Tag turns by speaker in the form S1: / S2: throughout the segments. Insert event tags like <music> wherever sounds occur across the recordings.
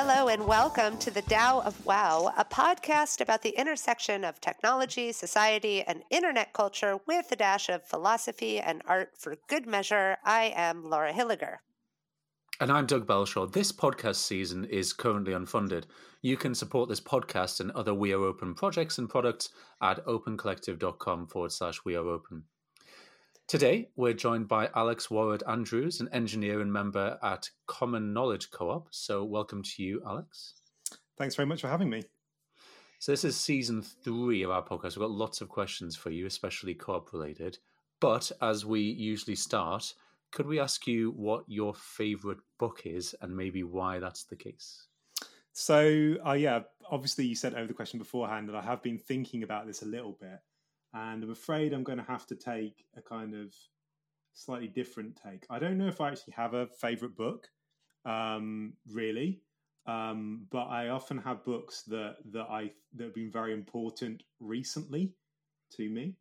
S1: Hello and welcome to the Tao of WAO, a podcast about the intersection of technology, society, and internet culture with a dash of philosophy and art for good measure. I am Laura Hilliger.
S2: And I'm Doug Belshaw. This podcast season is currently unfunded. You can support this podcast and other We Are Open projects and products at opencollective.com forward slash We Are Open. Today, we're joined by Alex Worrad Andrews, an engineer and member at Common Knowledge Co op. So, welcome to you, Alex.
S3: Thanks very much for having me.
S2: So, this is season three of our podcast. We've got lots of questions for you, especially co op related. But as we usually start, could we ask you what your favorite book is and maybe why that's the case?
S3: So, uh, yeah, obviously you sent over the question beforehand, and I have been thinking about this a little bit and I'm afraid I'm going to have to take a kind of slightly different take. I don't know if I actually have a favorite book, um, really, um, but I often have books that that I that have been very important recently to me,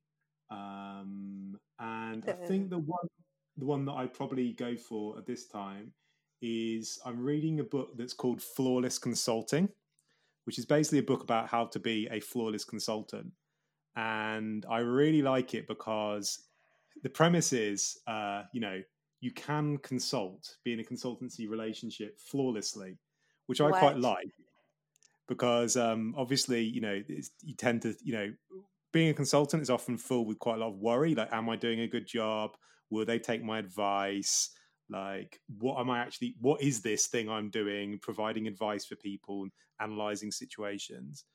S3: um, and I think the one the one that I probably go for at this time is I'm reading a book that's called Flawless Consulting, which is basically a book about how to be a flawless consultant and I really like it because the premise is, uh, you know, you can consult, be in a consultancy relationship flawlessly, which I quite like because um, obviously, you know, you tend to, you know, being a consultant is often full with quite a lot of worry. Like, am I doing a good job? Will they take my advice? Like, what am I actually? What is this thing I'm doing? Providing advice for people and analyzing situations.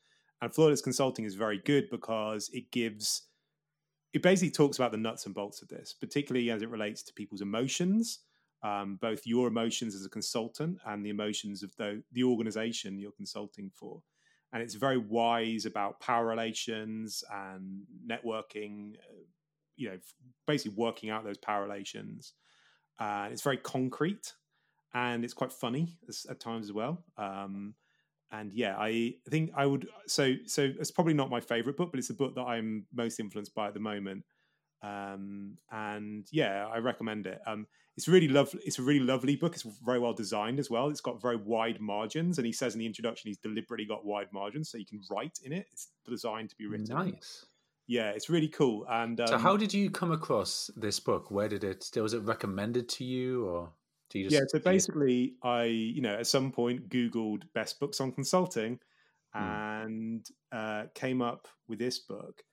S3: And flawless consulting is very good because it gives, it basically talks about the nuts and bolts of this, particularly as it relates to people's emotions, um, both your emotions as a consultant and the emotions of the, the organization you're consulting for. And it's very wise about power relations and networking, uh, you know, basically working out those power relations. Uh, it's very concrete and it's quite funny at times as well. Um, and yeah, I think I would. So, so it's probably not my favorite book, but it's a book that I'm most influenced by at the moment. Um, and yeah, I recommend it. Um, it's really lovely. It's a really lovely book. It's very well designed as well. It's got very wide margins, and he says in the introduction he's deliberately got wide margins so you can write in it. It's designed to be written.
S2: Nice.
S3: Yeah, it's really cool. And um,
S2: so, how did you come across this book? Where did it? Was it recommended to you, or?
S3: Just, yeah, so basically, I you know at some point Googled best books on consulting, hmm. and uh, came up with this book.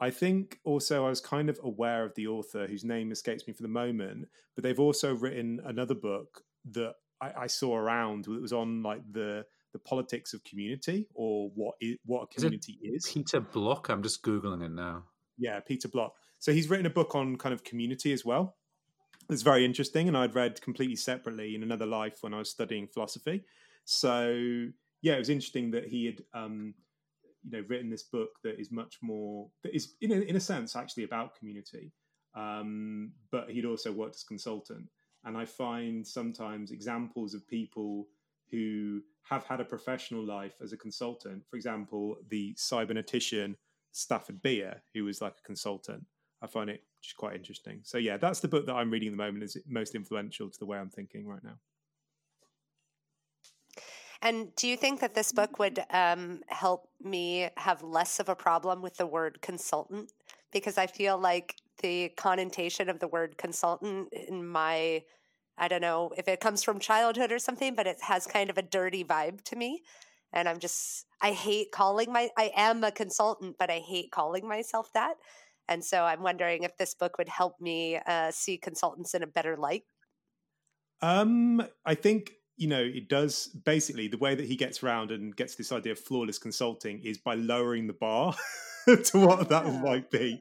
S3: I think also I was kind of aware of the author whose name escapes me for the moment, but they've also written another book that I, I saw around. It was on like the the politics of community or what is, what a community is,
S2: is. Peter Block. I'm just googling it now.
S3: Yeah, Peter Block. So he's written a book on kind of community as well it's very interesting and I'd read completely separately in another life when I was studying philosophy. So yeah, it was interesting that he had um, you know written this book that is much more that is in a, in a sense actually about community, um, but he'd also worked as consultant. And I find sometimes examples of people who have had a professional life as a consultant. For example, the cybernetician Stafford Beer, who was like a consultant. I find it just quite interesting. So yeah, that's the book that I'm reading at the moment is most influential to the way I'm thinking right now.
S1: And do you think that this book would um, help me have less of a problem with the word consultant? Because I feel like the connotation of the word consultant in my, I don't know if it comes from childhood or something, but it has kind of a dirty vibe to me. And I'm just, I hate calling my, I am a consultant, but I hate calling myself that. And so I'm wondering if this book would help me uh, see consultants in a better light.
S3: Um, I think you know it does. Basically, the way that he gets around and gets this idea of flawless consulting is by lowering the bar <laughs> to what that might be,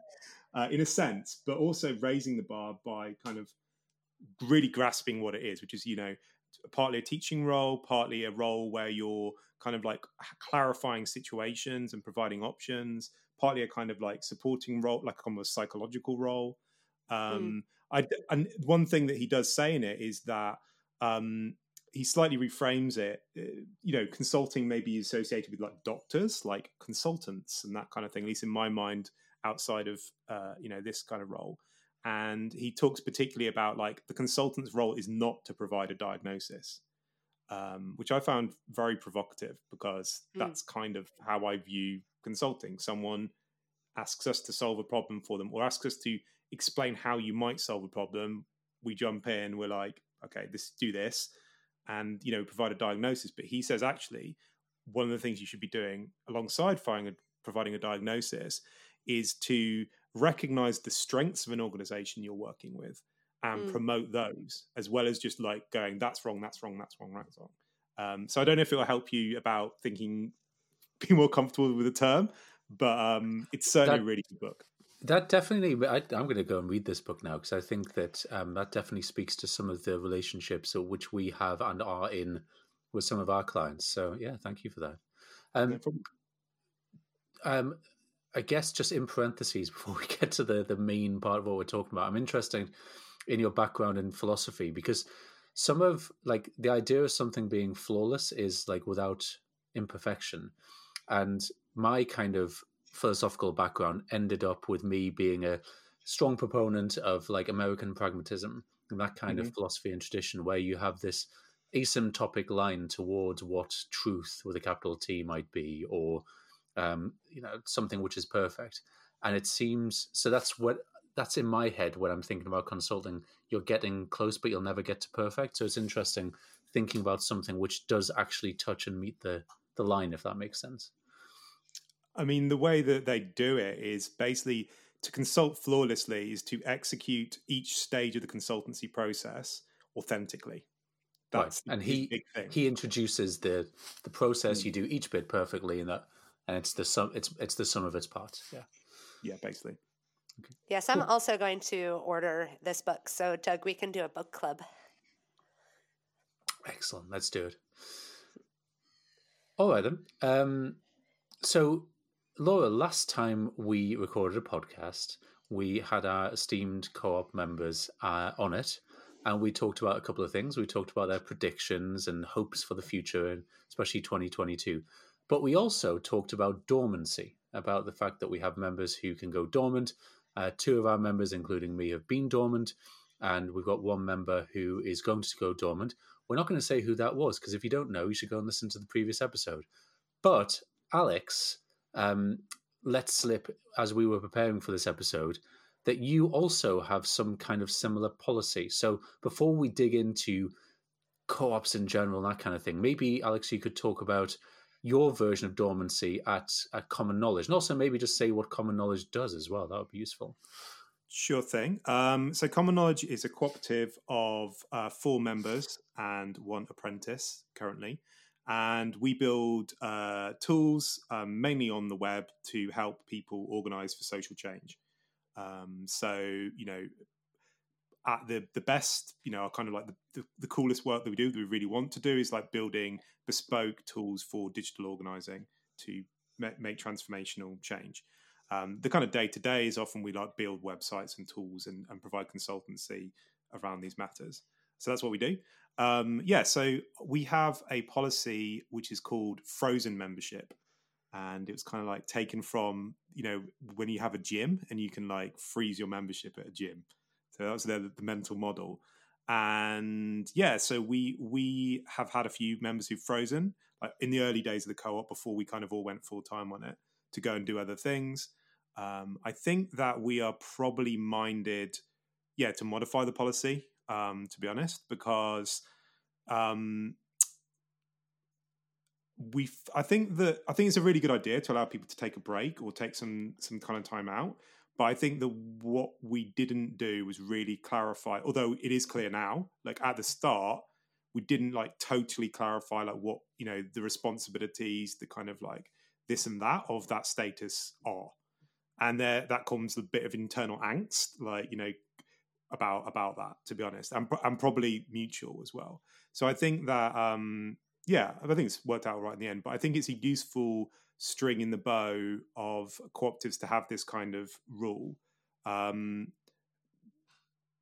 S3: uh, in a sense, but also raising the bar by kind of really grasping what it is, which is you know partly a teaching role, partly a role where you're kind of like clarifying situations and providing options, partly a kind of like supporting role, like almost psychological role. Mm. Um, mm. I and one thing that he does say in it is that um, he slightly reframes it. Uh, you know, consulting may be associated with like doctors, like consultants, and that kind of thing. At least in my mind, outside of uh, you know this kind of role. And he talks particularly about like the consultant's role is not to provide a diagnosis. um, which I found very provocative because
S1: Mm.
S3: that's kind of how I view consulting. Someone asks us to solve a problem for them or asks us to explain how you might solve a problem. We jump in, we're like, okay, this do this, and you know, provide a diagnosis. But he says actually, one of the things you should be doing alongside a, providing a diagnosis is to recognize the strengths of an organization you're working with and
S1: Mm.
S3: promote those as well as just like going that's wrong that's wrong that's wrong that's wrong um, so i don't know if it will help you about thinking <laughs> be more comfortable with the term but um, it's certainly
S2: That-
S3: a really good book
S2: That definitely, I, I'm going to go and read this book now because I think that um, that definitely speaks to some of the relationships which we have and are in with some of our clients. So, yeah, thank you for that. Um,
S3: No
S2: um, I guess just in parentheses <laughs> before we get to the the main part of what we're talking about, I'm interested in your background in philosophy because some of like the idea of something being flawless is like without imperfection, and my kind of philosophical background ended up with me being a strong proponent of like American pragmatism and that kind of mm-hmm. philosophy and tradition where you have this asymptotic line towards what truth with a capital T might be or um, you know something which is perfect and it seems so that's what that's in my head when i'm thinking about consulting you're getting close but you'll never get to perfect so it's interesting thinking about something which does actually touch and meet the the line if that makes sense
S3: I mean, the way that they do it is basically to consult flawlessly is to execute each stage of the consultancy process authentically. That's
S2: right. and he
S3: big thing.
S2: he introduces the the process
S3: Mm.
S2: you do each bit perfectly in that and it's the sum it's it's the sum of its parts yeah
S3: yeah, basically. Okay.
S1: Yes, I'm also going to order this book. So, Doug, we can do a book club.
S2: Excellent. Let's do it. All right then. Um, so, Laura, last time we recorded a podcast, we had our esteemed co-op members uh, on it, and we talked about a couple of things. We talked about their predictions and hopes for the future, and especially 2022. But we also talked about dormancy, about the fact that we have members who can go dormant. Uh, two of our members, including me, have been dormant, and we've got one member who is going to go dormant. We're not going to say who that was because if you don't know, you should go and listen to the previous episode. But Alex um, let slip as we were preparing for this episode that you also have some kind of similar policy. So before we dig into co-ops in general, and that kind of thing, maybe Alex, you could talk about your version of dormancy at, at common knowledge, and also maybe just say what common knowledge does as well. That would be useful.
S3: Sure thing. Um, so, Common Knowledge is a cooperative of uh, four members and one apprentice currently. And we build uh, tools um, mainly on the web to help people organize for social change. Um, so, you know, at the, the best, you know, kind of like the, the, the coolest work that we do that we really want to do is like building bespoke tools for digital organizing to ma- make transformational change. Um, the kind of day to day is often we like build websites and tools and, and, provide consultancy around these matters. So that's what we do. Um, yeah, so we have a policy which is called frozen membership. And it was kind of like taken from, you know, when you have a gym and you can like freeze your membership at a gym. So that's the, the mental model. And yeah, so we we have had a few members who've frozen like in the early days of the co-op before we kind of all went full time on it to go and do other things. Um, I think that we are probably minded, yeah, to modify the policy. Um, to be honest, because um, we, I think that I think it's a really good idea to allow people to take a break or take some some kind of time out. But I think that what we didn't do was really clarify. Although it is clear now, like at the start, we didn't like totally clarify like what you know the responsibilities, the kind of like this and that of that status are and there that comes a bit of internal angst like you know about about that to be honest and, and probably mutual as well so i think that um yeah i think it's worked out right in the end but i think it's a useful string in the bow of cooperatives to have this kind of rule um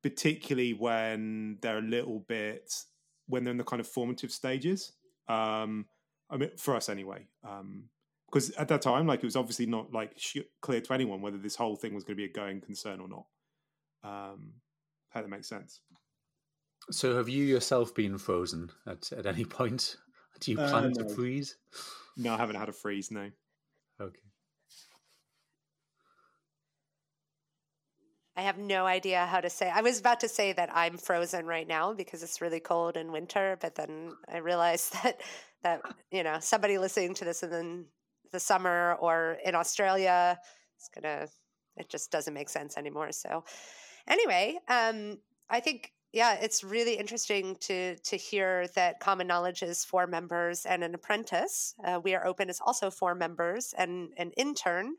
S3: particularly when they're a little bit when they're in the kind of formative stages um i mean for us anyway um because at that time, like it was obviously not like clear to anyone whether this whole thing was going to be a going concern or not. Um, how that makes sense.
S2: So, have you yourself been frozen at, at any <laughs> point? Do you plan uh, no. to freeze?
S3: No, I haven't had a freeze. No.
S2: Okay.
S1: I have no idea how to say. I was about to say that I'm frozen right now because it's really cold in winter, but then I realized <laughs> that that you know somebody listening to this in the, the summer or in Australia is gonna. It just doesn't make sense anymore. So, anyway, um, I think yeah, it's really interesting to to hear that Common Knowledge is for members and an apprentice. Uh, we are open is also for members and an intern,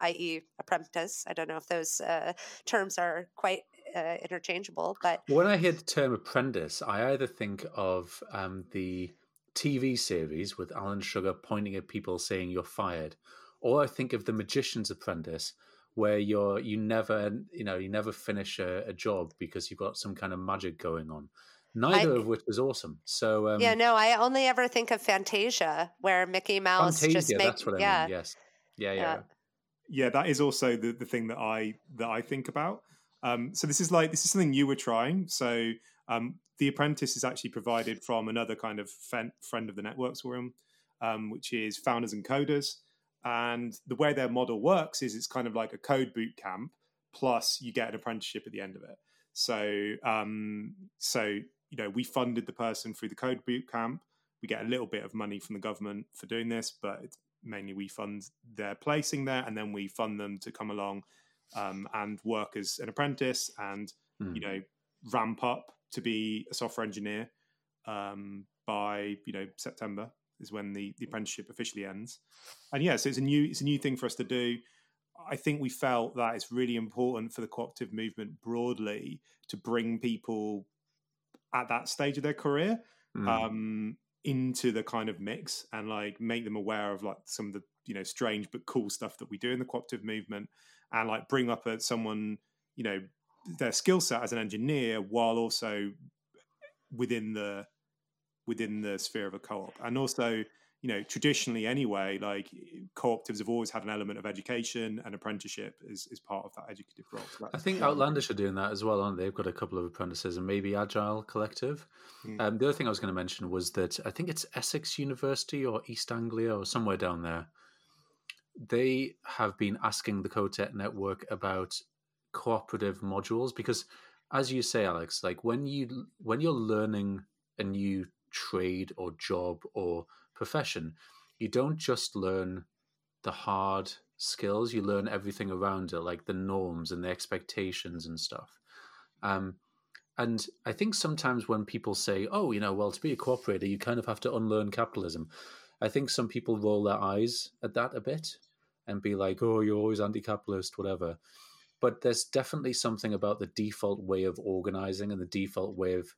S1: i.e., apprentice. I don't know if those uh, terms are quite uh, interchangeable, but
S2: when I hear the term apprentice, I either think of um, the TV series with Alan Sugar pointing at people saying you're fired, or I think of the Magician's Apprentice where you're you never you know you never finish a, a job because you've got some kind of magic going on. Neither I, of which is awesome. So um,
S1: yeah no i only ever think of fantasia where mickey mouse
S2: fantasia,
S1: just makes
S2: that's I yeah. mean, yes. Yeah, yeah, yeah.
S3: yeah. That is also the, the thing that i that i think about. Um, so this is like this is something you were trying. So um, the apprentice is actually provided from another kind of friend of the networks forum um, which is founders and coders and the way their model works is it's kind of like a code boot camp plus you get an apprenticeship at the end of it. So, um, so you know, we funded the person through the code boot camp. We get a little bit of money from the government for doing this, but it's mainly we fund their placing there, and then we fund them to come along um, and work as an apprentice, and mm. you know, ramp up to be a software engineer um, by you know September is when the, the apprenticeship officially ends. And yeah, so it's a new it's a new thing for us to do. I think we felt that it's really important for the cooperative movement broadly to bring people at that stage of their career mm. um, into the kind of mix and like make them aware of like some of the you know strange but cool stuff that we do in the cooperative movement and like bring up a, someone you know their skill set as an engineer while also within the within the sphere of a co-op. And also you know traditionally anyway like cooperatives have always had an element of education and apprenticeship is, is part of that educative role. So
S2: i think outlandish are doing that as well aren't they? They've got a couple of apprentices and maybe agile collective. Mm. um, the other thing i was going to mention was that i think it's essex university or east anglia or somewhere down there. They have been asking the CoTech network about cooperative modules because as you say alex like when you when you're learning a new trade or job or profession, you don't just learn the hard skills, you learn everything around it, like the norms and the expectations and stuff. Um, and I think sometimes when people say, oh, you know, well, to be a cooperator, you kind of have to unlearn capitalism. I think some people roll their eyes at that a bit and be like, oh, you're always anti capitalist, whatever. But there's definitely something about the default way of organizing and the default way of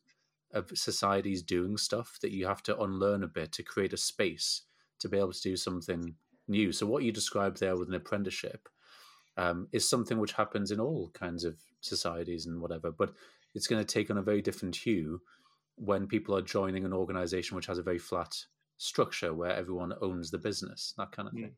S2: of societies doing stuff that you have to unlearn a bit to create a space to be able to do something new. So what you described there with an apprenticeship um, is something which happens in all kinds of societies and whatever, but it's going to take on a very different hue when people are joining an organization which has a very flat structure where everyone owns the business, that kind of thing.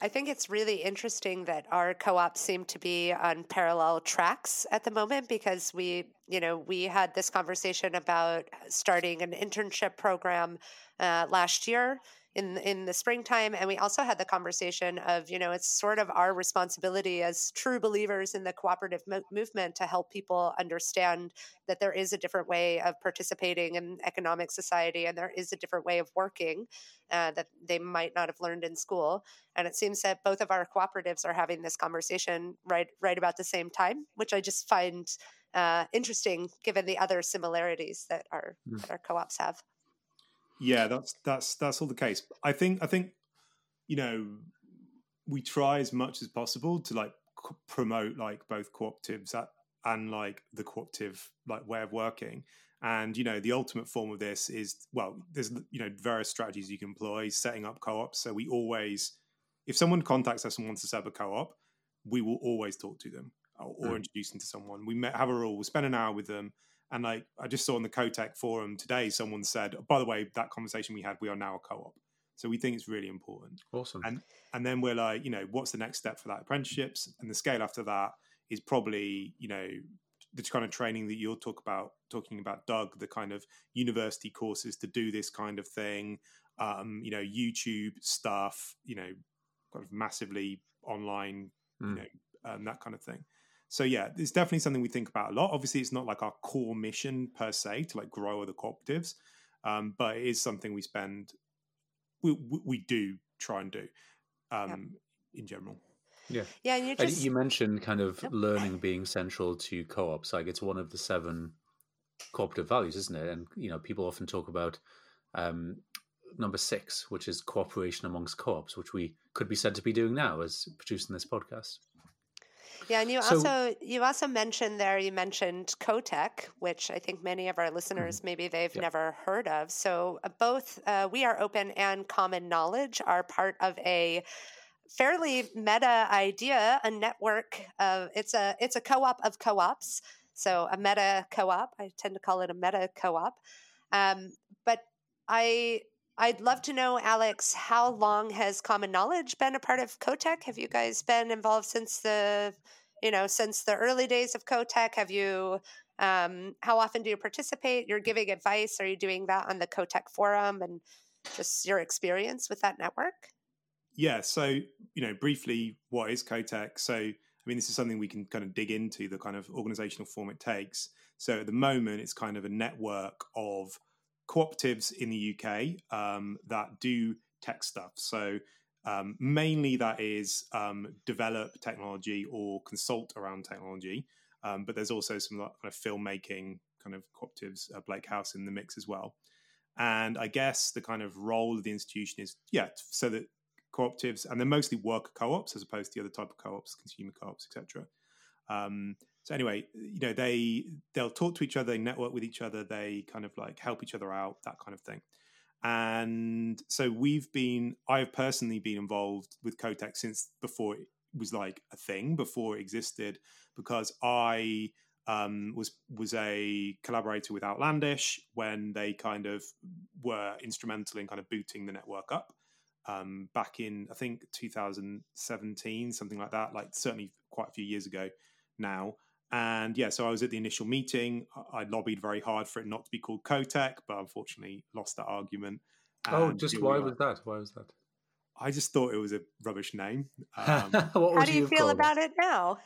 S1: I think it's really interesting that our co-ops seem to be on parallel tracks at the moment because we, you know, we had this conversation about starting an internship program uh, last year in in the springtime and we also had the conversation of you know it's sort of our responsibility as true believers in the cooperative mo- movement to help people understand that there is a different way of participating in economic society and there is a different way of working uh, that they might not have learned in school and it seems that both of our cooperatives are having this conversation right right about the same time which i just find uh, interesting given the other similarities that our mm. that our co-ops have
S3: yeah, that's that's that's all the case. I think I think you know we try as much as possible to like promote like both cooperatives at, and like the cooperative like way of working. And you know the ultimate form of this is well, there's you know various strategies you can employ, setting up co-ops. So we always, if someone contacts us and wants to set up a co-op, we will always talk to them or, mm. introduce them to someone. We have a rule. We'll spend an hour with them and like I just saw on the CoTech forum today, someone said, "By the way, that conversation we had, we are now a co-op." So we think it's really important.
S2: Awesome.
S3: And and then we're like, you know, what's the next step for that apprenticeships? And the scale after that is probably, you know, the kind of training that you'll talk about talking about, Doug, the kind of university courses to do this kind of thing, um, you know, YouTube stuff, you know, kind of massively online, mm. you know, um, that kind of thing. So yeah, it's definitely something we think about a lot. Obviously, it's not like our core mission per se to like grow other cooperatives, um, but it is something we spend, we we do try and do, um, yeah. in general.
S2: Yeah,
S1: yeah. And you, just...
S2: you mentioned kind of learning being central to co-ops. Like it's one of the seven cooperative values, isn't it? And you know, people often talk about um, number six, which is cooperation amongst co-ops, which we could be said to be doing now as producing this podcast.
S1: Yeah, and you so, also you also mentioned there you mentioned CoTech, which I think many of our listeners mm-hmm. maybe they've never heard of. So uh, both uh, we are open and common knowledge are part of a fairly meta idea, a network of it's a it's a co-op of co-ops. So a meta co-op. I tend to call it a meta co-op. Um, but I I'd love to know, Alex, how long has Common Knowledge been a part of CoTech? Have you guys been involved since the, you know, since the early days of CoTech? Have you, um, how often do you participate? You're giving advice. Are you doing that on the CoTech forum and just your experience with that network?
S3: Yeah. So, you know, briefly, what is CoTech? So, I mean, this is something we can kind of dig into the kind of organizational form it takes. So, at the moment, it's kind of a network of cooperatives in the UK um, that do tech stuff. So um, mainly that is um, develop technology or consult around technology. Um, but there's also some kind of filmmaking kind of cooperatives, uh, Blake House in the mix as well. And I guess the kind of role of the institution is, yeah, so that cooperatives, and they're mostly worker co-ops as opposed to the other type of co-ops, consumer co-ops, etc. Um, so anyway, you know, they they'll talk to each other, they network with each other, they kind of like help each other out, that kind of thing. And so we've been, I've personally been involved with CoTech since before it was like a thing, before it existed, because I um, was was a collaborator with Outlandish when they kind of were instrumental in kind of booting the network up um, back in I think 2017, something like that. Like certainly quite a few years ago now. And yeah, so I was at the initial meeting. I lobbied very hard for it not to be called CoTech, but unfortunately lost that argument.
S2: oh, just why was that? Why was that?
S3: I just thought it was a rubbish name.
S1: Um, <laughs> How do you feel about it? it now?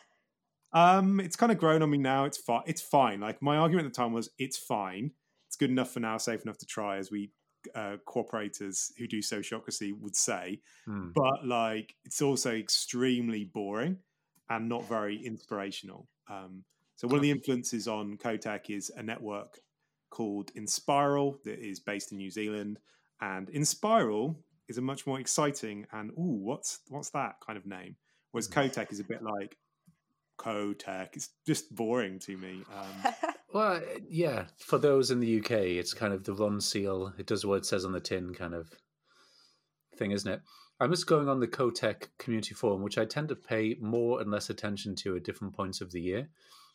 S3: Um, it's kind of grown on me now. It's fine. It's fine. Like my argument at the time was, it's fine. It's good enough for now, safe enough to try, as we uh, cooperators who do sociocracy would say. Hmm. But like, it's also extremely boring and not very inspirational. Um, so one of the influences on CoTech is a network called Inspiral that is based in New Zealand, and Inspiral is a much more exciting and ooh, what's what's that kind of name? Whereas mm. CoTech is a bit like CoTech. It's just boring to me. Um, <laughs>
S2: well, yeah, for those in the UK, it's kind of the Ronseal. It does what it says on the tin, kind of thing, isn't it? I'm just going on the CoTech community forum, which I tend to pay more and less attention to at different points of the year.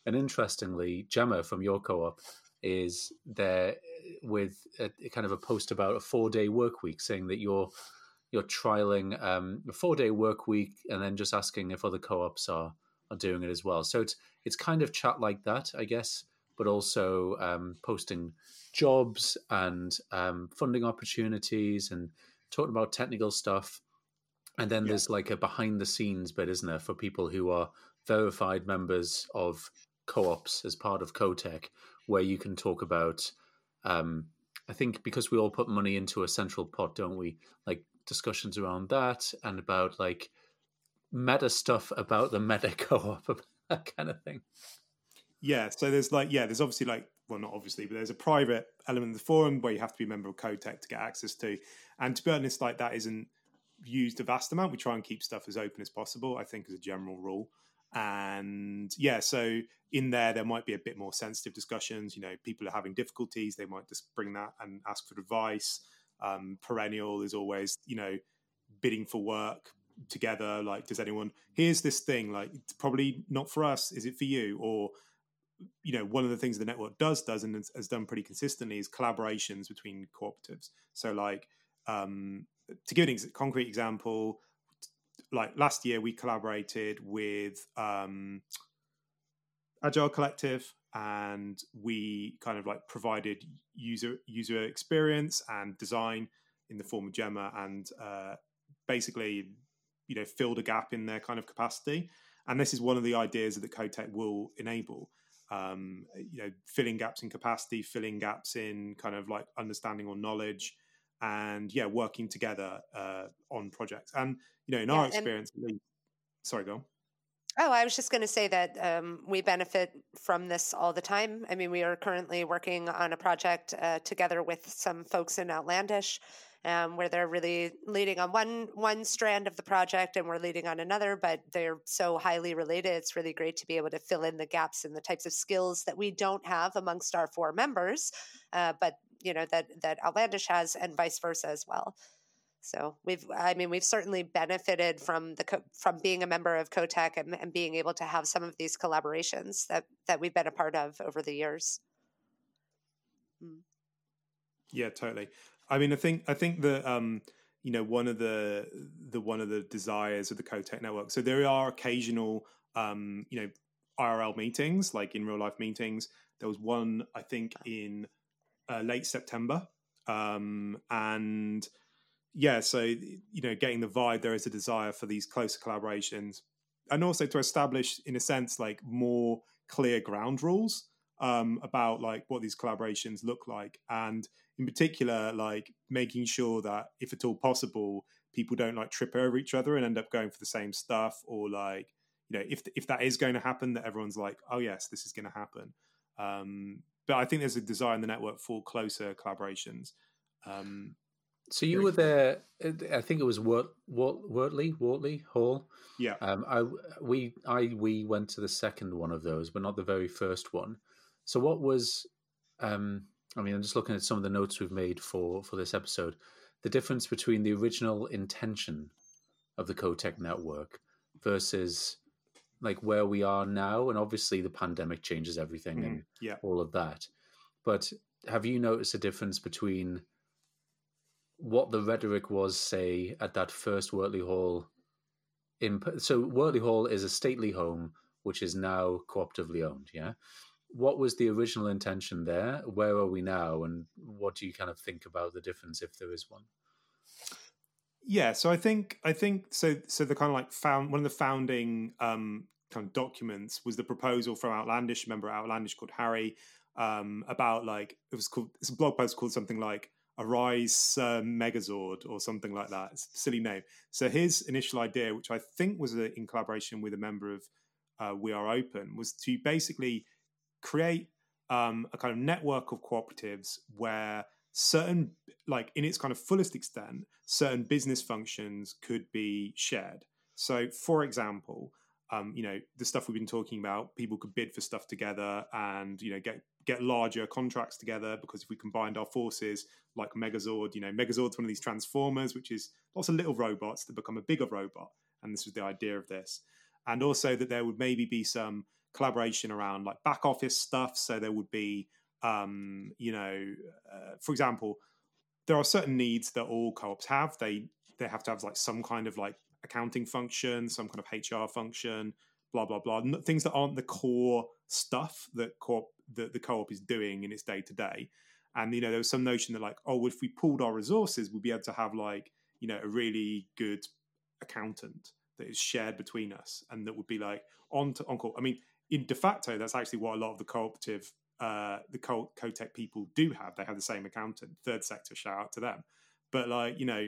S2: And interestingly, Gemma from your co-op is there with a, a kind of a post about a four-day work week, saying that you're you're trialing um, a four-day work week, and then just asking if other co-ops are are doing it as well. So it's it's kind of chat like that, I guess, but also um, posting jobs and um, funding opportunities and talking about technical stuff and then yeah. there's like a behind the scenes bit, isn't there, for people who are verified members of co-ops as part of CoTech, where you can talk about. Um, I think because we all put money into a central pot, don't we? Like discussions around that and about like meta stuff about the meta <laughs> co-op, that kind of thing.
S3: Yeah, so there's like yeah, there's obviously like well not obviously, but there's a private element of the forum where you have to be a member of CoTech to get access to. And to be honest, like that isn't used a vast amount. We try and keep stuff as open as possible, I think, as a general rule. And yeah, so in there, there might be a bit more sensitive discussions. You know, people are having difficulties, they might just bring that and ask for advice. Um, perennial is always, you know, bidding for work together. Like, does anyone, here's this thing, like, it's probably not for us. Is it for you? Or, you know, one of the things the network does, does, and has done pretty consistently is collaborations between cooperatives. So, like, um, to give an ex- concrete example, like last year we collaborated with um, Agile Collective and we kind of like provided user user experience and design in the form of Gemma, and uh, basically, you know, filled a gap in their kind of capacity. And this is one of the ideas that CoTech will enable. Um, you know, filling gaps in capacity, filling gaps in kind of like understanding or knowledge, and yeah, working together uh, on projects. And you know, in yeah, our experience, and- sorry, go on.
S1: Oh, I was just going to say that um, we benefit from this all the time. I mean, we are currently working on a project uh, together with some folks in Outlandish, um, where they're really leading on one one strand of the project, and we're leading on another. But they're so highly related; it's really great to be able to fill in the gaps in the types of skills that we don't have amongst our four members, uh, but you know that that Outlandish has, and vice versa as well. So we've, I mean, we've certainly benefited from the from being a member of CoTech and, and being able to have some of these collaborations that that we've been a part of over the years.
S3: Mm. Yeah, totally. I mean, I think I think that um, you know one of the the one of the desires of the CoTech network. So there are occasional um, you know IRL meetings, like in real life meetings. There was one I think in uh, late September, um, and yeah, so you know, getting the vibe, there is a desire for these closer collaborations, and also to establish, in a sense, like more clear ground rules um, about like what these collaborations look like, and in particular, like making sure that, if at all possible, people don't like trip over each other and end up going for the same stuff, or like you know, if if that is going to happen, that everyone's like, oh yes, this is going to happen. Um, but I think there's a desire in the network for closer collaborations. Um,
S2: so you were there. I think it was Wort, Wort, Wortley, Wortley Hall.
S3: Yeah.
S2: Um, I we I we went to the second one of those, but not the very first one. So what was? Um, I mean, I'm just looking at some of the notes we've made for for this episode. The difference between the original intention of the CoTech network versus like where we are now, and obviously the pandemic changes everything mm, and
S3: yeah.
S2: all of that. But have you noticed a difference between what the rhetoric was, say, at that first Wortley Hall. In, so Wortley Hall is a stately home which is now cooperatively owned. Yeah, what was the original intention there? Where are we now, and what do you kind of think about the difference if there is one?
S3: Yeah, so I think I think so. So the kind of like found one of the founding um, kind of documents was the proposal from Outlandish. member Outlandish called Harry um, about like it was called. It's a blog post called something like Arise uh, Megazord or something like that. It's a silly name. So his initial idea, which I think was a, in collaboration with a member of uh, We Are Open, was to basically create um, a kind of network of cooperatives where certain, like in its kind of fullest extent, certain business functions could be shared. So, for example, um, you know the stuff we've been talking about people could bid for stuff together and you know get get larger contracts together because if we combined our forces like megazord you know megazord's one of these transformers which is lots of little robots that become a bigger robot. And this was the idea of this. And also that there would maybe be some collaboration around like back office stuff. So there would be um, you know uh, for example there are certain needs that all co-ops have they they have to have like some kind of like accounting function, some kind of HR function, blah blah blah. Things that aren't the core stuff that co-op that the co-op is doing in its day to day. And you know, there was some notion that like, oh, if we pooled our resources, we'd be able to have like you know a really good accountant that is shared between us, and that would be like on to on call. I mean, in de facto, that's actually what a lot of the cooperative. Uh, the co- CoTech people do have. They have the same accountant. Third sector, shout out to them. But like you know,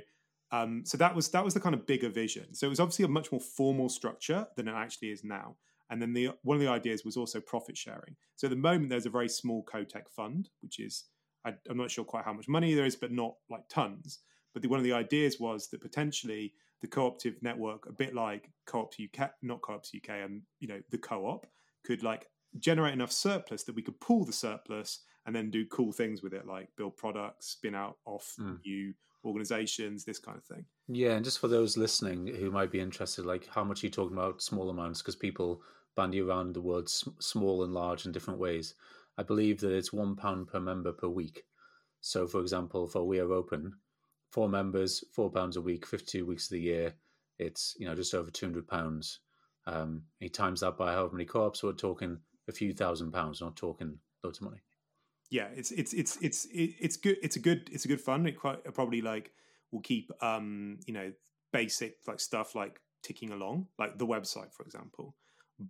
S3: um, so that was that was the kind of bigger vision. So it was obviously a much more formal structure than it actually is now. And then the one of the ideas was also profit sharing. So at the moment, there's a very small CoTech fund, which is I, am not sure quite how much money there is, but not like tons. But the, one of the ideas was that potentially the cooperative network, a bit like Co-op UK, not Co-ops UK, and you know the co-op, could like generate enough surplus that we could pool the surplus and then do cool things with it, like build products, spin out off mm. new organizations, this kind of thing.
S2: Yeah, and just for those listening who might be interested, like how much are you talking about small amounts? Because people bandy around the words small and large in different ways. I believe that it's one pound per member per week. So, for example, for We Are Open, four members, four pounds a week, fifty-two weeks of the year, it's you know just over two hundred pounds. Um, he times that by however many co-ops, we're talking a few thousand pounds, not talking loads of money.
S3: Yeah, it's it's it's it's it's good. It's a good it's a good fund. It quite probably like will keep um you know basic like stuff like ticking along, like the website for example,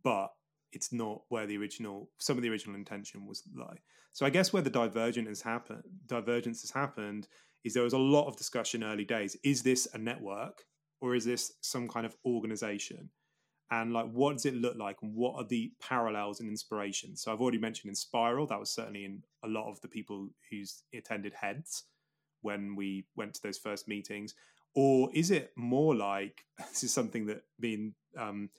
S3: but it's not where the original some of the original intention was lie. So I guess where the divergence has happened divergence has happened is there was a lot of discussion early days. Is this a network or is this some kind of organization? And like what does it look like and what are the parallels and inspirations? So I've already mentioned Inspiral that was certainly in a lot of the people who's attended heads when we went to those first meetings. Or is it more like <laughs> this is something that being um,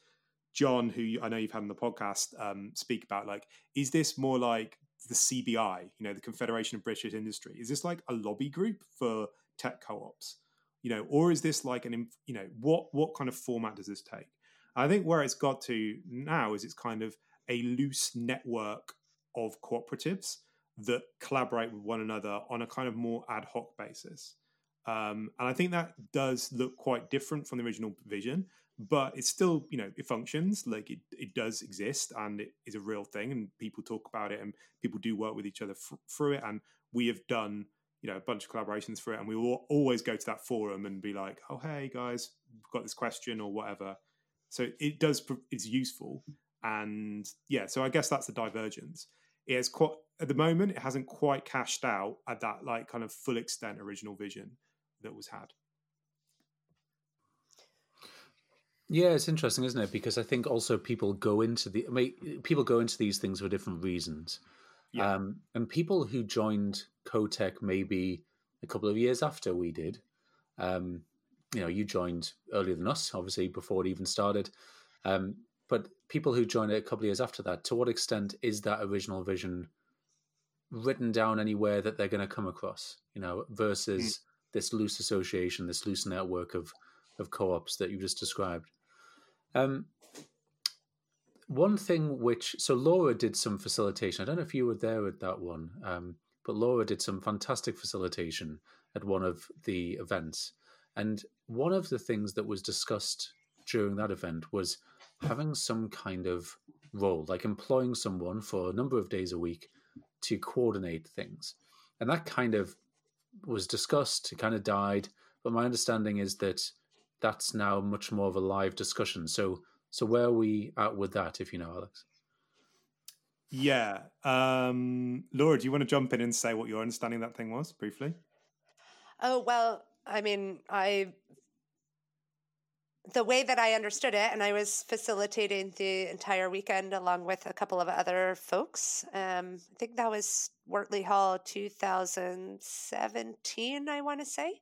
S3: John, who I know you've had on the podcast, um, speak about. Like, is this more like the CBI, you know, the Confederation of British Industry? Is this like a lobby group for tech co-ops, you know, or is this like an, you know, what what kind of format does this take? I think where it's got to now is it's kind of a loose network of cooperatives that collaborate with one another on a kind of more ad hoc basis. Um, and I think that does look quite different from the original vision but it's still you know it functions like it, it does exist and it is a real thing and people talk about it and people do work with each other through it and we have done you know a bunch of collaborations for it and we will always go to that forum and be like oh hey guys we've got this question or whatever so it does it's useful and yeah so i guess that's the divergence it has quite at the moment it hasn't quite cashed out at that like kind of full extent original vision that was had
S2: Yeah, it's interesting, isn't it? Because I think also people go into the I mean, people go into these things for different reasons. Yeah. Um, and people who joined CoTech maybe a couple of years after we did, um, you know, you joined earlier than us, obviously before it even started. Um, but people who joined it a couple of years after that, to what extent is that original vision written down anywhere that they're going to come across? You know, versus mm. this loose association, this loose network of of co-ops that you just described. Um, one thing which so Laura did some facilitation. I don't know if you were there at that one, um, but Laura did some fantastic facilitation at one of the events. And one of the things that was discussed during that event was having some kind of role, like employing someone for a number of days a week to coordinate things. And that kind of was discussed, it kind of died. But my understanding is that that's now much more of a live discussion. So, so where are we at with that, if you know, Alex?
S3: Yeah, um, Laura, do you want to jump in and say what your understanding of that thing was briefly?
S1: Oh well, I mean, I the way that I understood it, and I was facilitating the entire weekend along with a couple of other folks. Um, I think that was Wortley Hall 2017, I want to say.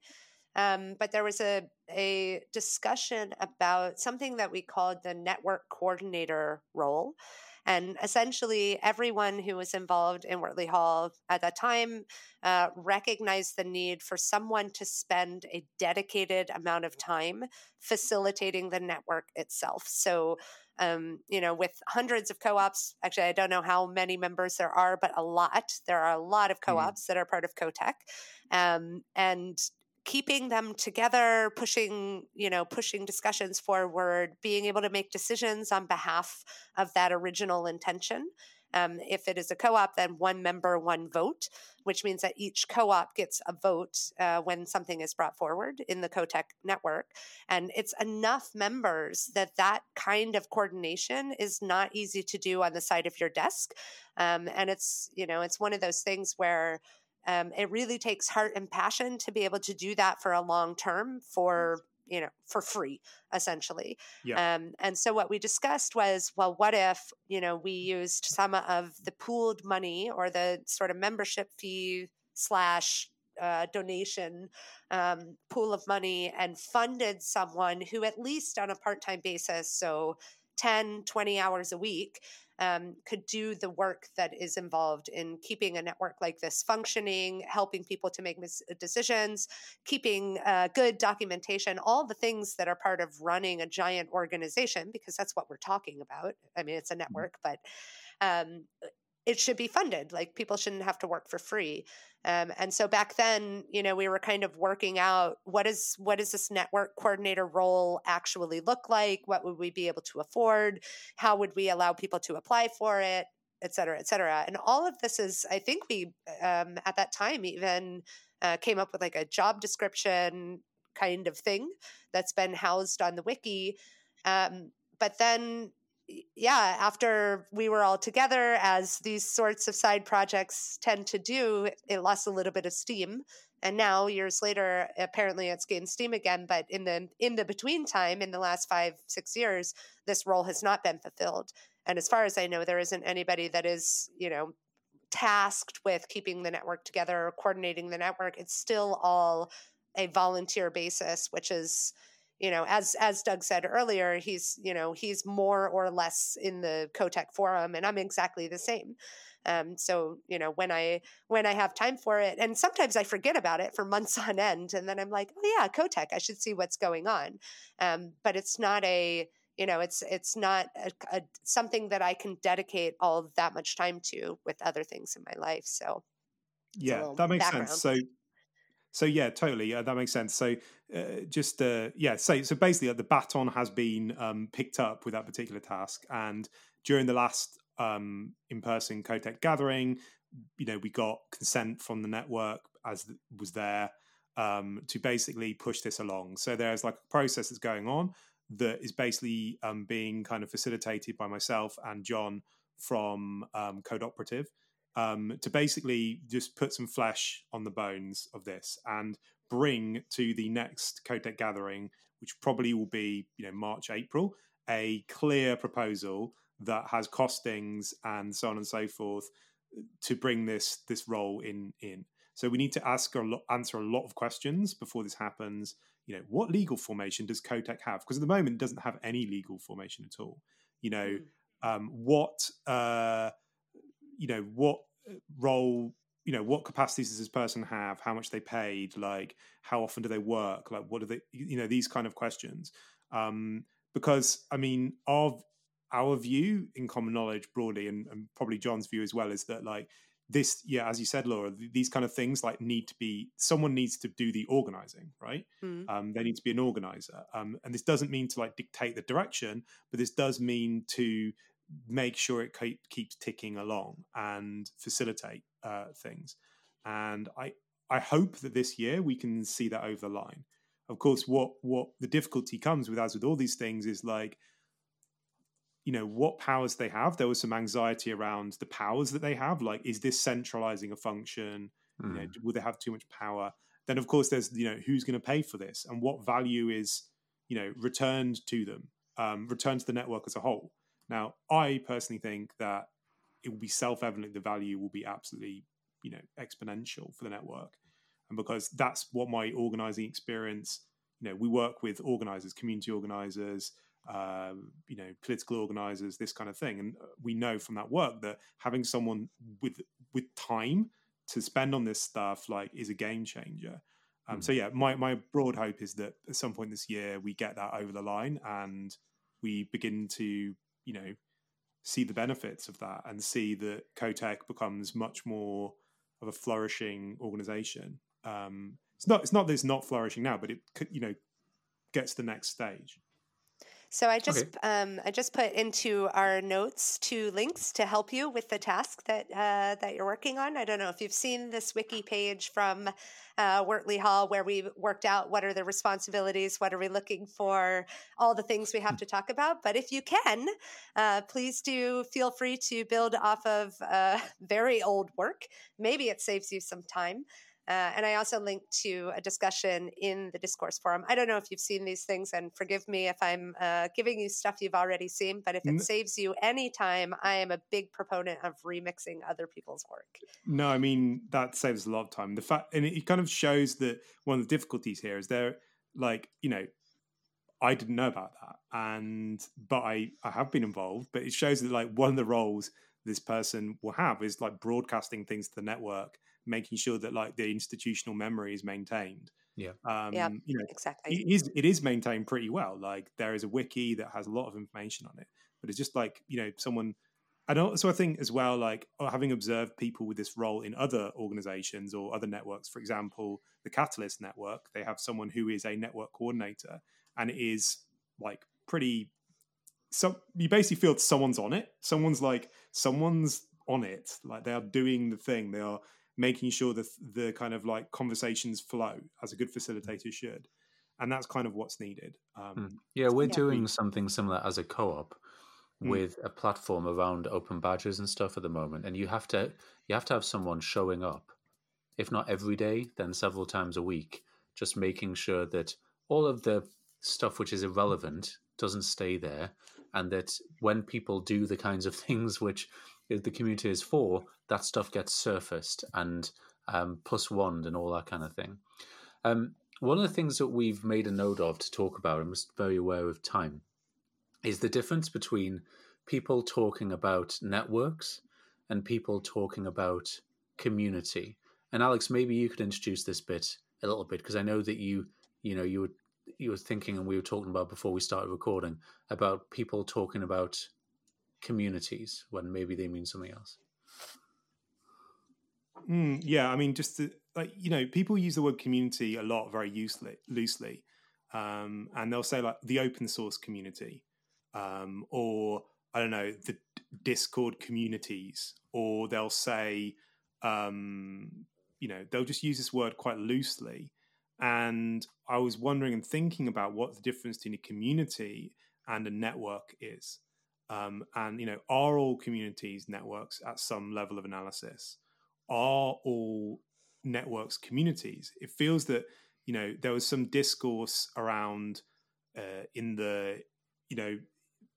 S1: Um, but there was a, a discussion about something that we called the network coordinator role. And essentially, everyone who was involved in Wortley Hall at that time uh, recognized the need for someone to spend a dedicated amount of time facilitating the network itself. So, um, you know, with hundreds of co ops, actually, I don't know how many members there are, but a lot. There are a lot of co ops mm. that are part of CoTech. Um, and keeping them together pushing you know pushing discussions forward being able to make decisions on behalf of that original intention. Um, if it is a co-op then one member one vote which means that each co-op gets a vote uh, when something is brought forward in the cotech network. And it's enough members that that kind of coordination is not easy to do on the side of your desk. Um, and it's you know it's one of those things where um, it really takes heart and passion to be able to do that for a long term for you know for free essentially yeah. um, and so what we discussed was well what if you know we used some of the pooled money or the sort of membership fee slash uh, donation um, pool of money and funded someone who at least on a part-time basis so 10 20 hours a week um, could do the work that is involved in keeping a network like this functioning, helping people to make mis- decisions, keeping uh, good documentation, all the things that are part of running a giant organization, because that's what we're talking about. I mean, it's a mm-hmm. network, but um, it should be funded. Like people shouldn't have to work for free. Um, and so back then, you know, we were kind of working out what is what does this network coordinator role actually look like? What would we be able to afford? How would we allow people to apply for it? et cetera, et cetera. And all of this is, I think we um, at that time even uh, came up with like a job description kind of thing that's been housed on the wiki. Um, but then, yeah, after we were all together, as these sorts of side projects tend to do, it lost a little bit of steam. And now, years later, apparently it's gained steam again. But in the in the between time, in the last five six years, this role has not been fulfilled. And as far as I know, there isn't anybody that is, you know, tasked with keeping the network together or coordinating the network. It's still all a volunteer basis, which is, you know, as as Doug said earlier, he's, you know, he's more or less in the CoTech forum, and I'm exactly the same. Um, so you know when I when I have time for it, and sometimes I forget about it for months <laughs> on end, and then I'm like, oh yeah, CoTech, I should see what's going on. Um, but it's not a you know it's it's not a, a, something that i can dedicate all that much time to with other things in my life so
S3: yeah that makes background. sense so so yeah totally yeah that makes sense. So uh, just uh, yeah so so basically uh, the baton has been um, picked up with that particular task and during the last um, in-person CoTech gathering you know we got consent from the network as was there um, to basically push this along. So there's like a process that's going on that is basically um, being kind of facilitated by myself and John from um, Code Operative um, to basically just put some flesh on the bones of this and bring to the next CoTech gathering, which probably will be you know March April, a clear proposal that has costings and so on and so forth to bring this this role in in. So we need to ask a lot, answer a lot of questions before this happens you know, what legal formation does CoTech have? Because at the moment, it doesn't have any legal formation at all. You know, mm. um, what, uh, you know, what uh, role, you know, what capacities does this person have? How much they paid? Like, how often do they work? Like, what do they, you know, these kind of questions. Um, because, I mean, of our view in common knowledge broadly, and, and probably John's view as well, is that like this yeah as you said laura these kind of things like need to be someone needs to do the organizing right mm. um, they need to be an organizer um, and this doesn't mean to like dictate the direction but this does mean to make sure it keep, keeps ticking along and facilitate uh, things. And i i hope that this year we can see that over the line. Of course what what the difficulty comes with as with all these things is like you know what powers they have. There was some anxiety around the powers that they have like is this centralizing a function? Mm. you know, hmm. will they have too much power? Then of course there's you know who's going to pay for this? And what value is you know returned to them um, returned to the network as a whole now i personally think that it will be self-evident the value will be absolutely you know exponential for the network and because that's what my organizing experience you know we work with organizers community organizers uh, you know, political organizers, this kind of thing. And we know from that work that having someone with with time to spend on this stuff like is a game changer. Um, mm. So yeah, my my broad hope is that at some point this year we get that over the line and we begin to you know see the benefits of that and see that CoTech becomes much more of a flourishing organization. Um, it's not it's not that it's not flourishing now, but it you know gets the next stage.
S1: So I just okay. um, I just put into our notes two links to help you with the task that uh, that you're working on. I don't know if you've seen this wiki page from uh, Wortley Hall where we worked out what are the responsibilities, what are we looking for, all the things we have to talk about. But if you can, uh, please do feel free to build off of uh, <laughs> very old work. Maybe it saves you some time. Uh, and I also linked to a discussion in the discourse forum. I don't know if you've seen these things, and forgive me if I'm uh, giving you stuff you've already seen, but if it saves you any time, I am a big proponent of remixing other people's work.
S3: No, I mean, that saves a lot of time. The fact, and it kind of shows that one of the difficulties here is there, like, you know, I didn't know about that, and but I I have been involved. But it shows that like one of the roles this person will have is like broadcasting things to the network making sure that like the institutional memory is maintained.
S2: Yeah.
S1: Um, yeah, you know, exactly.
S3: It is, it is maintained pretty well. Like there is a wiki that has a lot of information on it, but it's just like, you know, someone, and also I think as well, like oh, having observed people with this role in other organizations or other networks, for example, the Catalyst network, they have someone who is a network coordinator and it is like pretty so you basically feel someone's on it. Someone's like someone's on it. Like they are doing the thing. They are making sure that the kind of like conversations flow as a good facilitator should. And that's kind of what's needed. Um,
S2: yeah, we're yeah. doing something similar as a co-op
S3: Hmm.
S2: with a platform around open badges and stuff at the moment, and you have to you have to have someone showing up, if not every day, then several times a week, just making sure that all of the stuff which is irrelevant doesn't stay there, and that when people do the kinds of <laughs> things which the community is for, that stuff gets surfaced and um, plus one and all that kind of thing. Um, one of the things that we've made a note of to talk about, and was very aware of time, is the difference between people talking about networks and people talking about community. And Alex, maybe you could introduce this bit a little bit because I know that you, you know, you were you were thinking, and we were talking about before we started recording about people talking about communities when maybe they mean something else.
S3: Mm, yeah, I mean, just to, like you know, people use the word community a lot very loosely, loosely, um, and they'll say like the open source community, um, or I don't know the Discord communities, or they'll say, um, you know, they'll just use this word quite loosely. And I was wondering and thinking about what the difference between a community and a network is. Um, and you know, are all communities networks at some level of analysis? Are all networks communities? It feels that you know there was some discourse around uh, in the you know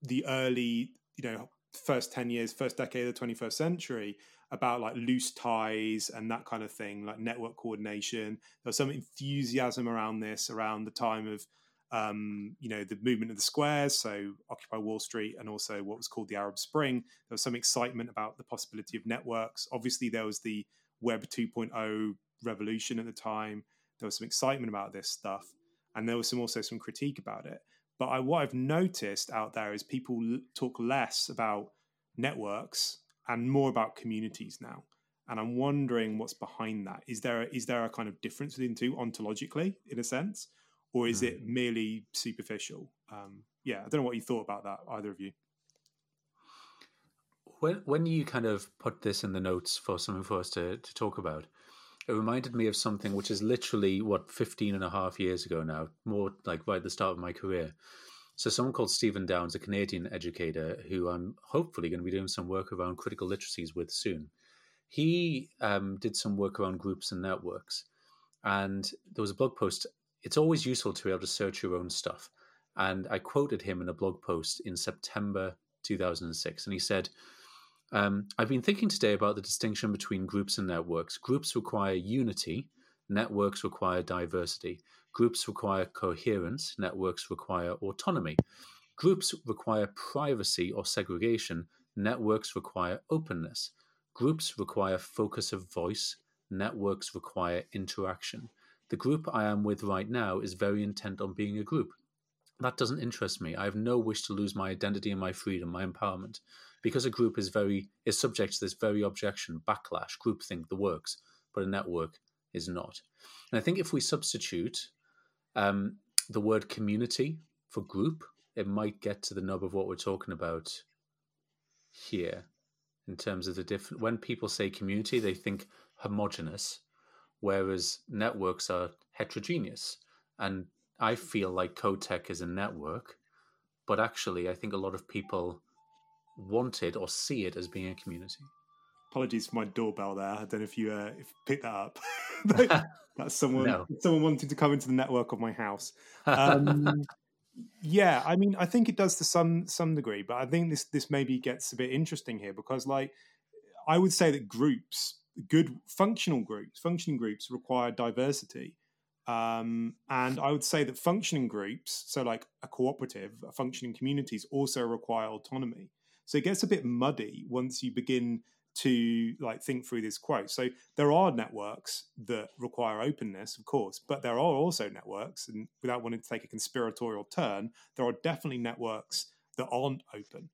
S3: the early you know first 10 years first decade of the 21st century about like loose ties and that kind of thing like network coordination there was some enthusiasm around this around the time of um, you know the movement of the squares so occupy wall street and also what was called the arab spring there was some excitement about the possibility of networks obviously there was the web 2.0 revolution at the time there was some excitement about this stuff and there was some also some critique about it but I, what I've noticed out there is people talk less about networks and more about communities now. And I'm wondering what's behind that. Is there a, is there a kind of difference between the two ontologically, in a sense, or is mm. it merely superficial? Um, yeah, I don't know what you thought about that, either of you.
S2: When when you kind of put this in the notes for something for us to, to talk about, it reminded me of something which is literally what 15 and a half years ago now more like right at the start of my career so someone called stephen Downes, a canadian educator who i'm hopefully going to be doing some work around critical literacies with soon he um, did some work around groups and networks and there was a blog post it's always useful to be able to search your own stuff and i quoted him in a blog post in september 2006 and he said um, I've been thinking today about the distinction between groups and networks. Groups require unity, networks require diversity. Groups require coherence, networks require autonomy. Groups require privacy or segregation, networks require openness. Groups require focus of voice, networks require interaction. The group I am with right now is very intent on being a group. That doesn't interest me. I have no wish to lose my identity and my freedom, my empowerment because a group is very is subject to this very objection, backlash, groupthink, the works, but a network is not. And I think if we substitute um, the word community for group, it might get to the nub of what we're talking about here in terms of the different when people say community they think homogenous whereas networks are heterogeneous and i feel like CoTech is a network but actually i think a lot of people wanted or see it as being a community.
S3: Apologies for my doorbell there. I don't know if you uh, if picked that up. <laughs> <laughs> That's someone
S2: no.
S3: someone wanting to come into the network of my house. <laughs> Um, yeah, I mean, I think it does to some some degree, but I think this this maybe gets a bit interesting here because, like, I would say that groups, good functional groups, functioning groups require diversity. Um, and I would say that functioning groups, so like a cooperative, a functioning communities, also require autonomy. So it gets a bit muddy once you begin to like think through this quote. So there are networks that require openness, of course, but there are also networks, and without wanting to take a conspiratorial turn, there are definitely networks that aren't open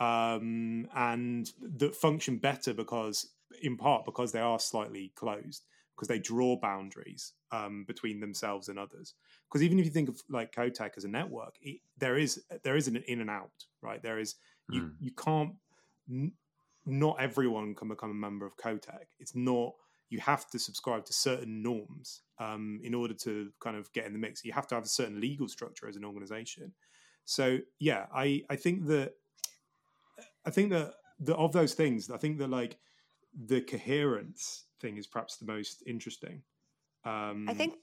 S3: um, and that function better because, in part, because they are slightly closed, because they draw boundaries um, between themselves and others. Because even if you think of like CoTech as a network, it, there is there is an in and out, right? There is you mm. you can't not everyone can become a member of CoTech. It's not you have to subscribe to certain norms um, in order to kind of get in the mix. You have to have a certain legal structure as an organization. So yeah, I I think that I think that the, of those things, I think that like the coherence thing is perhaps the most interesting. Um,
S1: I think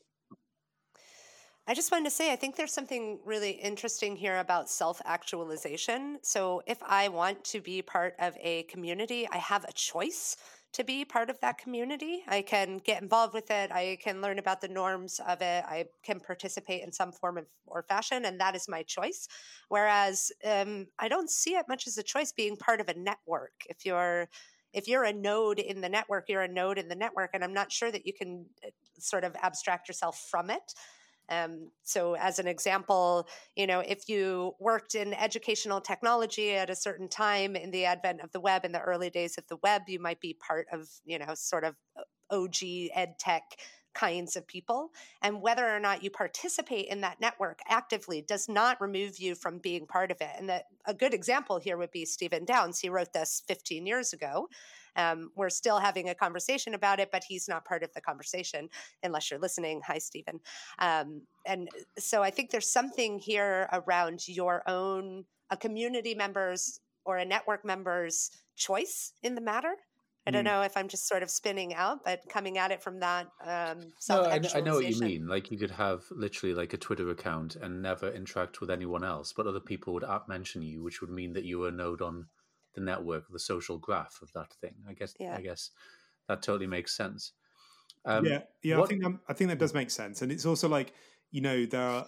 S1: I just wanted to say, I think there's something really interesting here about self actualization. So, if I want to be part of a community, I have a choice to be part of that community. I can get involved with it. I can learn about the norms of it. I can participate in some form of or fashion, and that is my choice. Whereas um, I don't see it much as a choice being part of a network. If you're if you're a node in the network, you're a node in the network, and I'm not sure that you can uh, sort of abstract yourself from it. Um, so, as an example, you know, if you worked in educational technology at a certain time in the advent of the web, in the early days of the web, you might be part of, you know, sort of uh, OG ed tech kinds of people. And whether or not you participate in that network actively does not remove you from being part of it. And that a good example here would be Stephen Downes. He wrote this 15 years ago. Um, we're still having a conversation about it, but he's not part of the conversation unless you're listening. Hi, Stephen. Um, and so I think there's something here around your own, a community member's or a network member's choice in the matter. I don't mm. know if I'm just sort of spinning out, but coming at it from that. Um,
S2: no, I know, I know what you mean. Like you could have literally like a Twitter account and never interact with anyone else, but other people would app mention you, which would mean that you were a node on the network, the social graph of that thing. I guess. Yeah. I guess that totally makes sense.
S3: Um, yeah, yeah. What, I think that, I think that does make sense, and it's also like you know there are.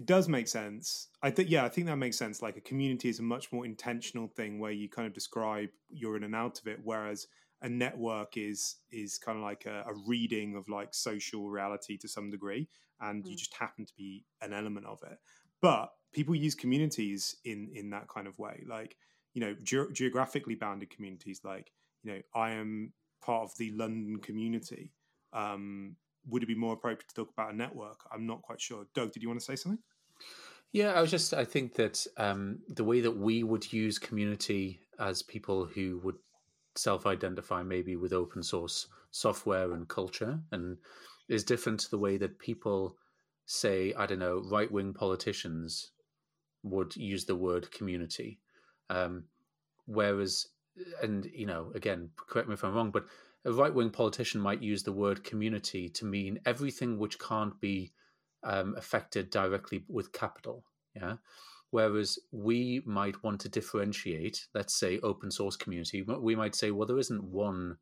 S3: It does make sense. I think yeah, I think that makes sense. Like a community is a much more intentional thing where you kind of describe you're in and out of it, whereas a network is is kind of like a, a reading of like social reality to some degree, and mm. you just happen to be an element of it. But people use communities in in that kind of way, like you know ge- geographically bounded communities like you know i am part of the london community um, would it be more appropriate to talk about a network i'm not quite sure doug did you want to say something
S2: yeah i was just i think that um, the way that we would use community as people who would self-identify maybe with open source software and culture and is different to the way that people say i don't know right-wing politicians would use the word community. Um, whereas, and you know, again, correct me if I'm wrong, but a right wing politician might use the word community to mean everything which can't be um, affected directly with capital. Yeah. Whereas we might want to differentiate, let's say, open source community. We might say, well, there isn't one,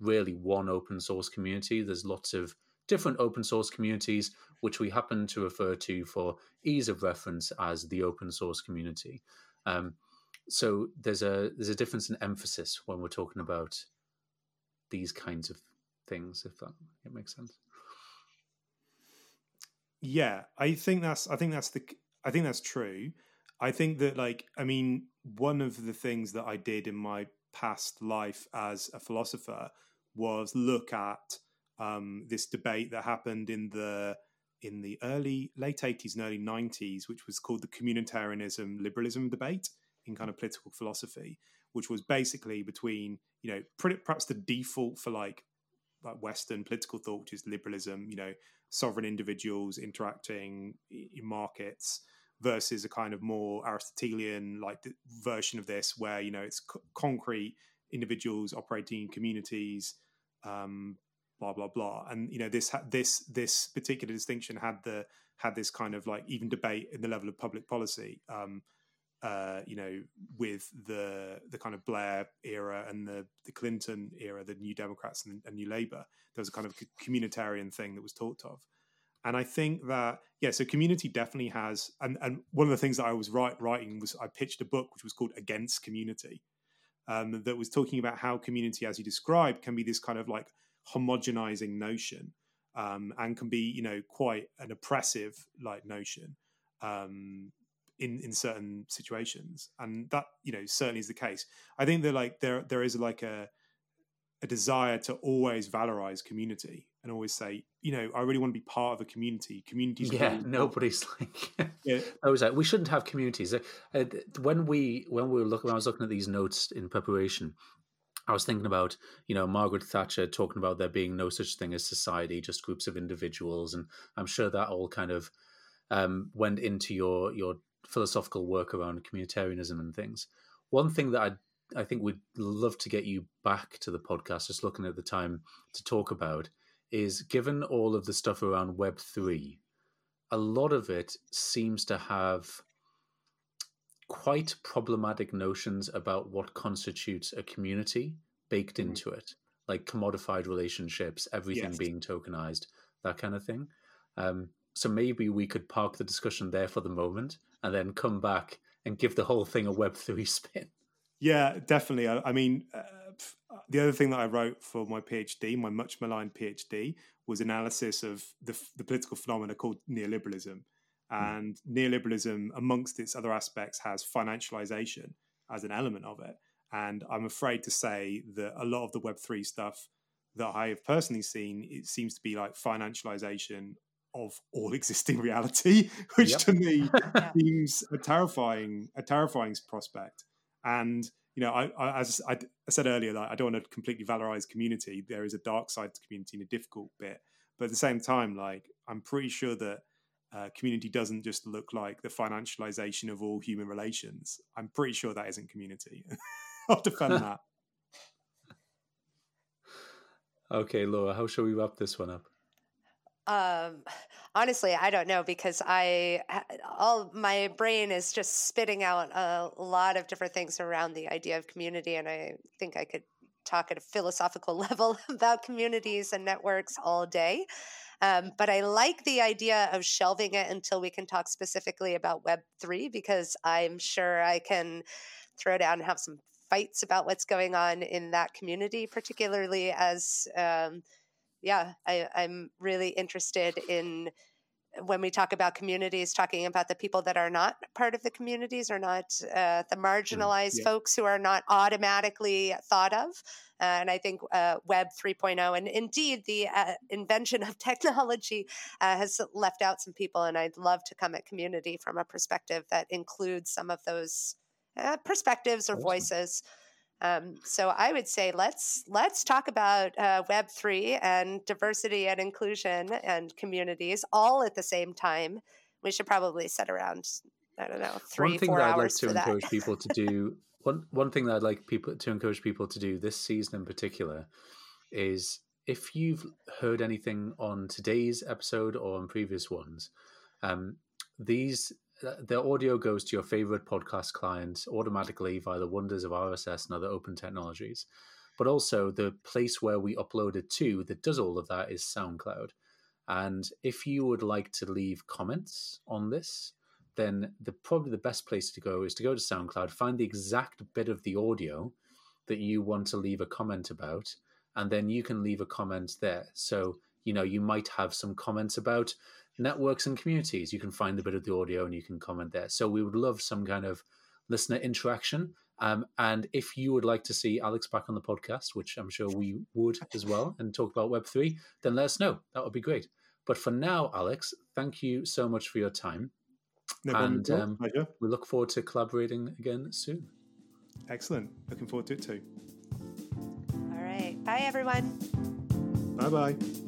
S2: really one open source community. There's lots of different open source communities, which we happen to refer to for ease of reference as the open source community. Um, so there's a there's a difference in emphasis when we're talking about these kinds of things if that it makes sense
S3: yeah i think that's i think that's the i think that's true. I think that like i mean one of the things that i did in my past life as a philosopher was look at um, this debate that happened in the in the early late 80s and early 90s which was called the communitarianism liberalism debate in kind of political philosophy, which was basically between you know perhaps the default for like like Western political thought, which is liberalism, you know, sovereign individuals interacting in markets versus a kind of more Aristotelian like version of this, where you know it's c- concrete individuals operating in communities, um, blah blah blah, and you know this this this particular distinction had the had this kind of like even debate in the level of public policy. Um, uh, you know, with the the kind of Blair era and the the Clinton era, the New Democrats and, and New Labour, there was a kind of communitarian thing that was talked of, and I think that yeah, so community definitely has, and and one of the things that I was write, writing was I pitched a book which was called Against Community, um, that was talking about how community, as you described, can be this kind of like homogenizing notion, um, and can be you know quite an oppressive like notion. Um, in in certain situations and that you know certainly is the case i think that like there there is like a a desire to always valorize community and always say, you know, I really want to be part of a community. Communities.
S2: Yeah,
S3: really
S2: nobody's like. <laughs>
S3: Yeah.
S2: I was like, we shouldn't have communities. Uh, uh, when we when we were looking, when I was looking at these notes in preparation, I was thinking about you know Margaret Thatcher talking about there being no such thing as society, just groups of individuals, and I'm sure that all kind of um, went into your your philosophical work around communitarianism and things. One thing that I I think we'd love to get you back to the podcast, just looking at the time to talk about, is given all of the stuff around Web three, a lot of it seems to have quite problematic notions about what constitutes a community baked
S3: Mhm.
S2: into it, like commodified relationships, everything
S3: Yes.
S2: being tokenized, that kind of thing. Um, so maybe we could park the discussion there for the moment and then come back and give the whole thing a Web three <laughs> spin.
S3: Yeah, definitely. I, I mean, uh, the other thing that I wrote for my PhD, my much maligned PhD, was analysis of the, the political phenomena called neoliberalism. And neoliberalism, amongst its other aspects, has financialization as an element of it. And I'm afraid to say that a lot of the Web3 stuff that I have personally seen, it seems to be like financialization of all <laughs> existing reality, <laughs> which
S2: Yep.
S3: to me <laughs> seems a terrifying, a terrifying prospect. And you know, I, I as I, I said earlier, like, I don't want to completely valorize community. There is a dark side to community and a difficult bit, but at the same time, like I'm pretty sure that uh, community doesn't just look like the financialization of all human relations. I'm pretty sure that isn't community. I'll defend that.
S2: Okay, Laura, how shall we wrap this one up?
S1: Um, honestly, I don't know because I all my brain is just spitting out a lot of different things around the idea of community, and I think I could talk at a philosophical <laughs> level about communities and networks all day. Um, but I like the idea of shelving it until we can talk specifically about Web three because I'm sure I can throw down and have some fights about what's going on in that community, particularly as um, yeah, I, I'm really interested in when we talk about communities, talking about the people that are not part of the communities or not uh, the marginalized
S3: yeah.
S1: folks who are not automatically thought of. Uh, and I think uh, Web 3.0 and indeed the uh, invention of <laughs> technology uh, has left out some people. And I'd love to come at community from a perspective that includes some of those uh, perspectives or
S2: Awesome.
S1: voices. Um, so I would say let's let's talk about uh, Web three and diversity and inclusion and communities all at the same time. We should probably set around I don't know three
S2: one thing
S1: four
S2: that I'd like to
S1: for that.
S2: encourage people to do one one thing that I'd like people to encourage people to do this season in particular is if you've heard anything on today's episode or on previous ones, um, these Uh, the audio goes to your favorite podcast client automatically via the wonders of RSS and other open technologies. But also the place where we upload it to that does all of that is SoundCloud. And if you would like to leave comments on this, then the probably the best place to go is to go to SoundCloud, find the exact bit of the audio that you want to leave a comment about, and then you can leave a comment there. So, you know, you might have some comments about networks and communities. You can find a bit of the audio and you can comment there. So we would love some kind of listener interaction. Um, and if you would like to see Alex back on the podcast, which I'm sure we would as well, and talk about Web3, then let us know. That would be great. But for now, Alex, thank you so much for your time.
S3: No problem
S2: And, um,
S3: Pleasure.
S2: We look forward to collaborating again soon.
S3: Excellent. Looking forward to it too.
S1: All right, bye everyone.
S3: Bye bye.